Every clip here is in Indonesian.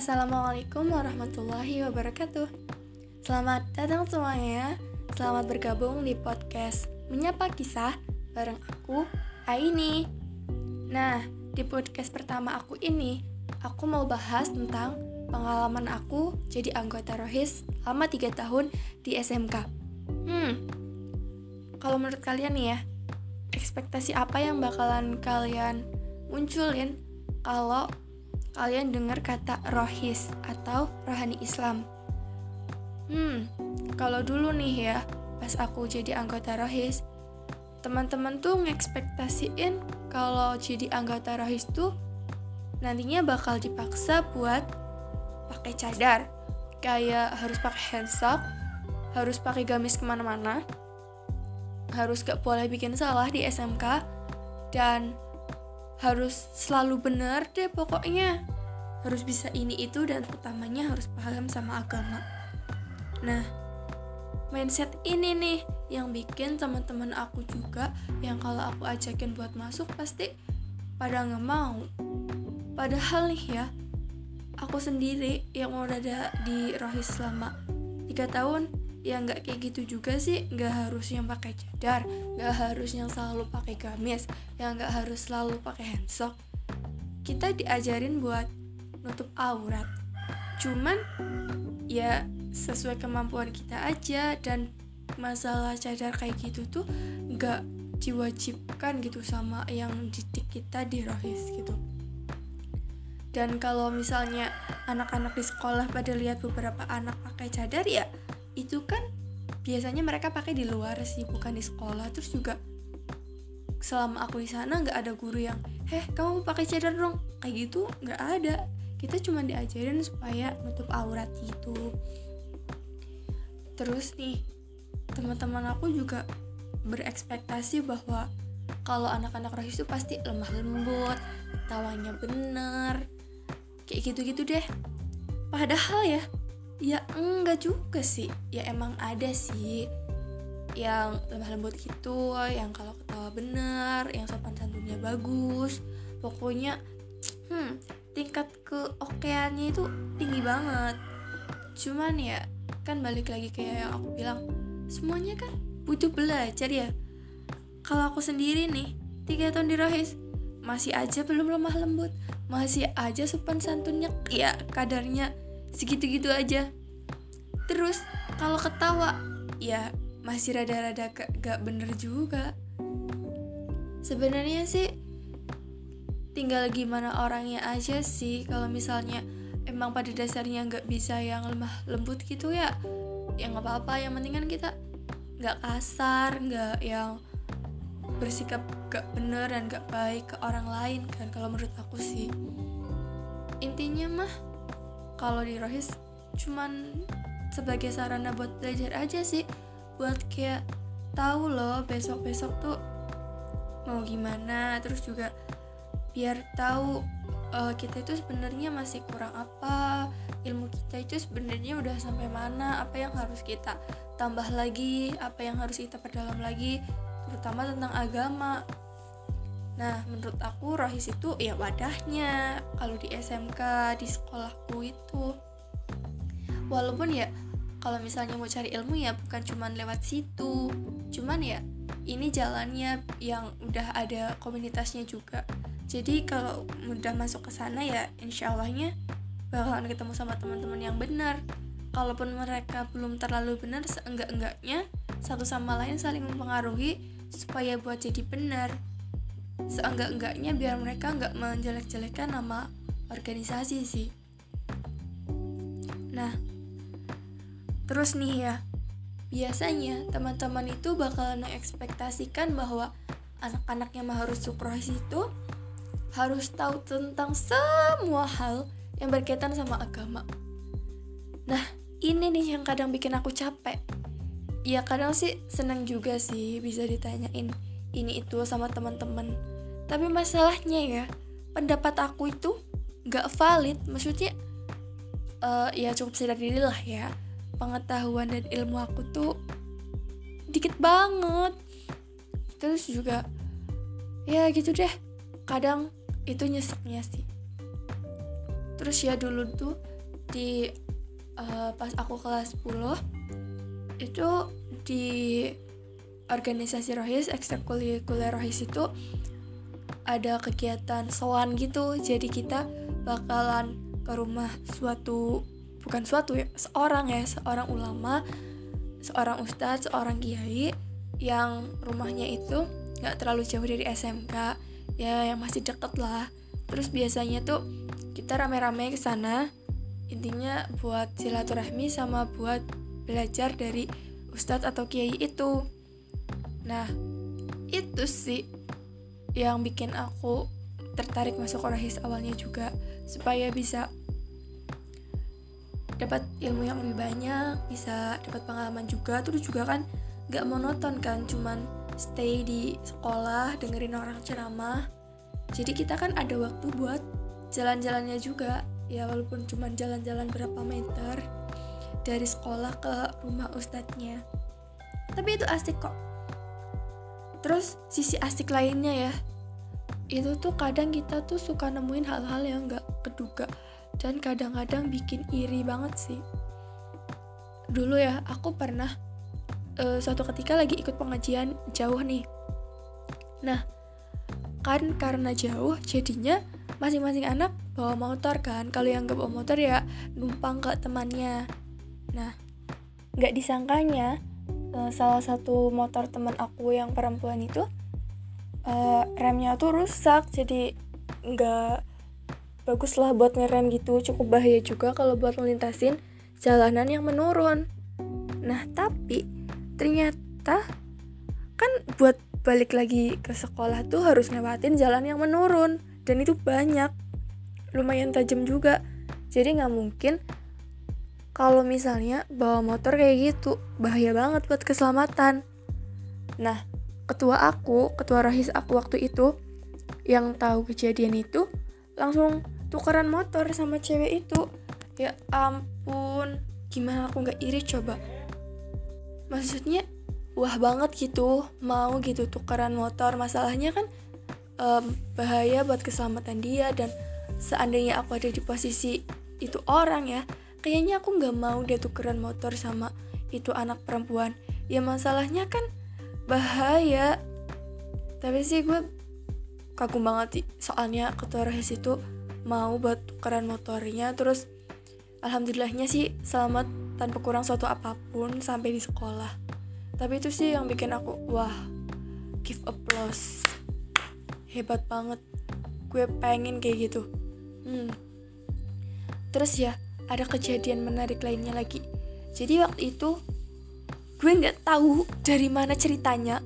Assalamualaikum warahmatullahi wabarakatuh. Selamat datang semuanya. Selamat bergabung di podcast Menyapa Kisah bareng aku, Aini. Nah, di podcast pertama aku ini Aku mau bahas tentang pengalaman aku jadi anggota rohis selama 3 tahun di SMK Hmm, kalau menurut kalian nih ya Ekspektasi apa yang bakalan kalian munculin kalau kalian dengar kata rohis atau rohani Islam. Hmm, kalau dulu nih ya, pas aku jadi anggota rohis, teman-teman tuh ngekspektasiin kalau jadi anggota rohis tuh nantinya bakal dipaksa buat pakai cadar, kayak harus pakai handsock, harus pakai gamis ke mana-mana, harus gak boleh bikin salah di SMK, dan harus selalu benar deh pokoknya. Harus bisa ini itu dan utamanya harus paham sama agama. Nah mindset ini nih yang bikin teman-teman aku juga yang kalau aku ajakin buat masuk pasti pada nggak mau. Padahal nih ya aku sendiri yang udah ada di rohis selama tiga tahun ya nggak kayak gitu juga sih. Nggak harus yang pakai cadar nggak harus yang selalu pakai gamis yang nggak harus selalu pakai handsock kita diajarin buat nutup aurat. Cuman ya sesuai kemampuan kita aja dan masalah cadar kayak gitu tuh nggak diwajibkan gitu sama yang didik kita di rohis gitu. Dan kalau misalnya anak-anak di sekolah pada lihat beberapa anak pakai cadar ya itu kan biasanya mereka pakai di luar sih bukan di sekolah. Terus juga selama aku di sana nggak ada guru yang heh kamu pakai cadar dong? Kayak gitu nggak ada. Kita cuma diajarin supaya nutup aurat gitu. Terus nih teman-teman aku juga berekspektasi bahwa kalau anak-anak rohis itu pasti lemah lembut tawanya bener kayak gitu-gitu deh. Padahal ya ya enggak juga sih. Ya emang ada sih yang lemah lembut gitu yang kalau ketawa bener yang sopan santunnya bagus. Pokoknya hmm tingkat keokeannya itu tinggi banget. Cuman ya kan balik lagi kayak yang aku bilang semuanya kan butuh belajar ya. Kalau aku sendiri nih tiga tahun di Rohis masih aja belum lemah lembut. Masih aja sopan santunnya ya kadarnya segitu-gitu aja. Terus kalau ketawa ya masih rada-rada gak, gak bener juga. Sebenarnya sih tinggal gimana orangnya aja sih. Kalau misalnya emang pada dasarnya nggak bisa yang lemah lembut gitu ya ya nggak apa-apa. Yang penting kan kita nggak kasar nggak yang bersikap gak bener dan gak baik ke orang lain kan kalau menurut aku sih. Intinya mah kalau di Rohis cuman sebagai sarana buat belajar aja sih. Buat kayak tahu loh besok-besok tuh mau gimana. Terus juga biar tahu uh, kita itu sebenarnya masih kurang apa ilmu kita itu sebenarnya udah sampai mana apa yang harus kita tambah lagi apa yang harus kita perdalam lagi terutama tentang agama nah menurut aku rohis itu ya wadahnya kalau di SMK di sekolahku itu. Walaupun ya kalau misalnya mau cari ilmu ya bukan cuman lewat situ. Cuman ya ini jalannya yang udah ada komunitasnya juga. Jadi kalau udah masuk ke sana ya insya Allahnya bakalan ketemu sama teman-teman yang benar. Kalaupun mereka belum terlalu benar seenggak-enggaknya satu sama lain saling mempengaruhi supaya buat jadi benar seenggak-enggaknya biar mereka nggak menjelek-jelekan nama organisasi sih nah Terus nih ya, biasanya teman-teman itu bakalan mengekspektasikan bahwa anak-anak yang harus sukrohis itu harus tahu tentang semua hal yang berkaitan sama agama. Nah, ini nih yang kadang bikin aku capek. Ya kadang sih seneng juga sih bisa ditanyain ini itu sama teman-teman. Tapi masalahnya ya, pendapat aku itu gak valid. Maksudnya, uh, ya cukup sadar diri lah ya pengetahuan dan ilmu aku tuh dikit banget terus juga ya gitu deh kadang itu nyeseknya sih terus ya dulu tuh di uh, pas aku kelas 10 itu di organisasi rohis ekstrakurikuler rohis itu ada kegiatan sowan gitu. Jadi kita bakalan ke rumah suatu bukan suatu ya seorang ya seorang ulama seorang ustadz seorang kiai yang rumahnya itu nggak terlalu jauh dari SMK ya yang masih deket lah. Terus biasanya tuh kita rame-rame ke sana. Intinya buat silaturahmi sama buat belajar dari ustadz atau kiai itu nah itu sih yang bikin aku tertarik masuk Orahis awalnya juga supaya bisa dapat ilmu yang lebih banyak bisa dapat pengalaman juga. Terus juga kan gak monoton kan cuman stay di sekolah dengerin orang ceramah. Jadi kita kan ada waktu buat jalan-jalannya juga. Ya walaupun cuma jalan-jalan berapa meter dari sekolah ke rumah ustadznya. Tapi itu asik kok terus sisi asik lainnya ya. Itu tuh kadang kita tuh suka nemuin hal-hal yang gak keduga dan kadang-kadang bikin iri banget sih. Dulu ya aku pernah uh, suatu ketika lagi ikut pengajian jauh nih. Nah kan karena jauh jadinya masing-masing anak bawa motor kan. Kalau yang gak bawa motor ya numpang ke temannya. Nah nggak disangkanya uh, salah satu motor teman aku yang perempuan itu uh, remnya tuh rusak jadi nggak bagus lah buat ngerem gitu. Cukup bahaya juga kalau buat melintasin jalanan yang menurun. Nah tapi ternyata kan buat balik lagi ke sekolah tuh harus lewatin jalan yang menurun dan itu banyak lumayan tajam juga. Jadi nggak mungkin kalau misalnya bawa motor kayak gitu bahaya banget buat keselamatan. Nah ketua aku ketua rahis aku waktu itu yang tahu kejadian itu langsung tukeran motor sama cewek itu. Ya ampun gimana aku nggak iri coba? Maksudnya wah banget gitu mau gitu tukeran motor. Masalahnya kan um, bahaya buat keselamatan dia dan seandainya aku ada di posisi itu orang ya kayaknya aku nggak mau dia tukeran motor sama itu anak perempuan. Ya masalahnya kan bahaya. Tapi sih gue kagum banget sih soalnya ketua rahis itu mau buat tukeran motornya. Terus alhamdulillahnya sih selamat tanpa kurang suatu apa pun sampai di sekolah. Tapi itu sih yang bikin aku wah give applause. Hebat banget. Gue pengen kayak gitu. Hmm. terus ya ada kejadian menarik lainnya lagi. Jadi waktu itu gue nggak tahu dari mana ceritanya.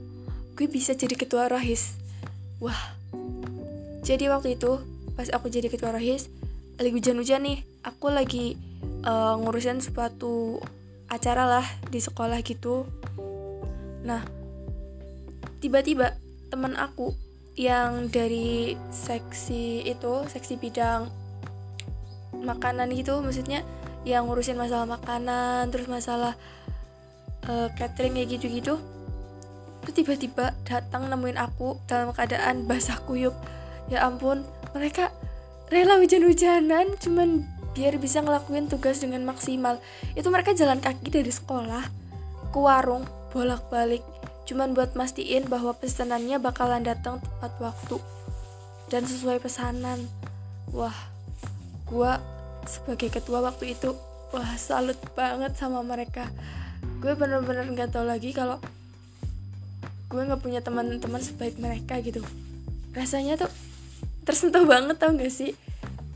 Gue bisa jadi ketua rohis. Wah. Jadi waktu itu pas aku jadi ketua rohis lagi hujan-hujan nih. Aku lagi uh, ngurusin suatu acara lah di sekolah gitu. Nah tiba-tiba teman aku yang dari seksi itu seksi bidang makanan gitu maksudnya yang ngurusin masalah makanan terus masalah uh, catering kayak gitu-gitu terus tiba-tiba datang nemuin aku dalam keadaan basah kuyup. Ya ampun mereka rela hujan-hujanan cuman biar bisa ngelakuin tugas dengan maksimal. Itu mereka jalan kaki dari sekolah ke warung bolak-balik cuman buat mastiin bahwa pesanannya bakalan datang tepat waktu dan sesuai pesanan. Wah gua sebagai ketua waktu itu wah salut banget sama mereka. Gue bener-bener nggak tahu lagi kalau gue nggak punya teman-teman sebaik mereka gitu. Rasanya tuh tersentuh banget tau gak sih?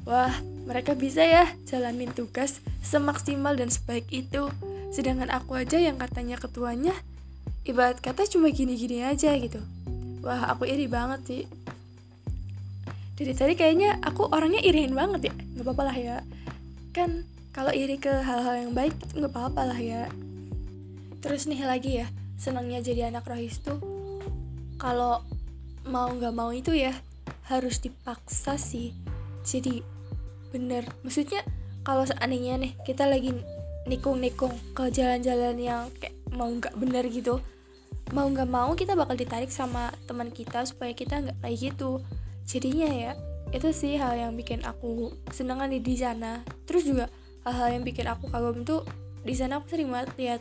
Wah mereka bisa ya jalanin tugas semaksimal dan sebaik itu. Sedangkan aku aja yang katanya ketuanya ibarat kata cuma gini-gini aja gitu. Wah aku iri banget sih. Dari tadi kayaknya aku orangnya iriin banget ya apa-apa lah ya. Kan kalau iri ke hal-hal yang baik nggak apa-apa lah ya. Terus nih lagi ya senangnya jadi anak rohis tuh kalau mau nggak mau itu ya harus dipaksa sih. Jadi bener. Maksudnya kalau seandainya nih kita lagi nikung-nikung ke jalan-jalan yang kayak mau nggak bener gitu mau nggak mau kita bakal ditarik sama teman kita supaya kita nggak kayak gitu. Jadinya ya itu sih hal yang bikin aku seneng di di sana terus juga hal-hal yang bikin aku kagum tuh di sana aku sering banget lihat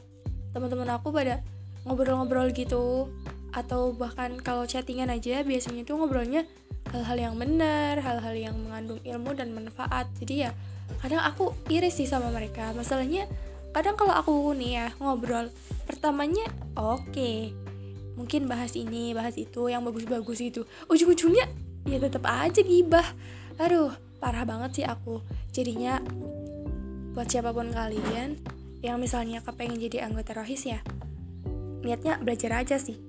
teman-teman aku pada ngobrol-ngobrol gitu atau bahkan kalau chattingan aja biasanya tuh ngobrolnya hal-hal yang benar, hal-hal yang mengandung ilmu dan manfaat. Jadi ya kadang aku iri sih sama mereka. Masalahnya kadang kalau aku nih ya ngobrol pertamanya oke okay. mungkin bahas ini bahas itu yang bagus-bagus itu ujung-ujungnya ya tetap aja gibah. Aduh parah banget sih aku. Jadinya buat siapa pun kalian yang misalnya kepengen jadi anggota rohis ya niatnya belajar aja sih.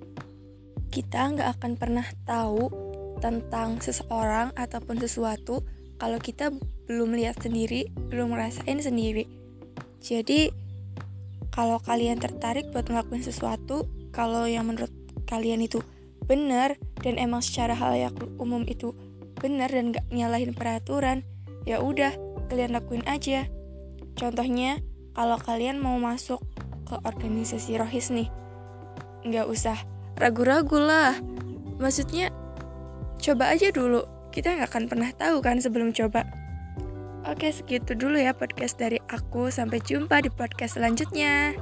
Kita nggak akan pernah tahu tentang seseorang ataupun sesuatu kalau kita belum lihat sendiri belum ngerasain sendiri. Jadi kalau kalian tertarik buat ngelakuin sesuatu, kalau yang menurut kalian itu benar dan emang secara hal yang umum itu benar dan gak nyalahin peraturan, ya udah kalian lakuin aja. Contohnya, kalau kalian mau masuk ke organisasi rohis nih, nggak usah ragu-ragu lah. Maksudnya, coba aja dulu. Kita nggak akan pernah tahu kan sebelum coba. Oke, segitu dulu ya podcast dari aku. Sampai jumpa di podcast selanjutnya.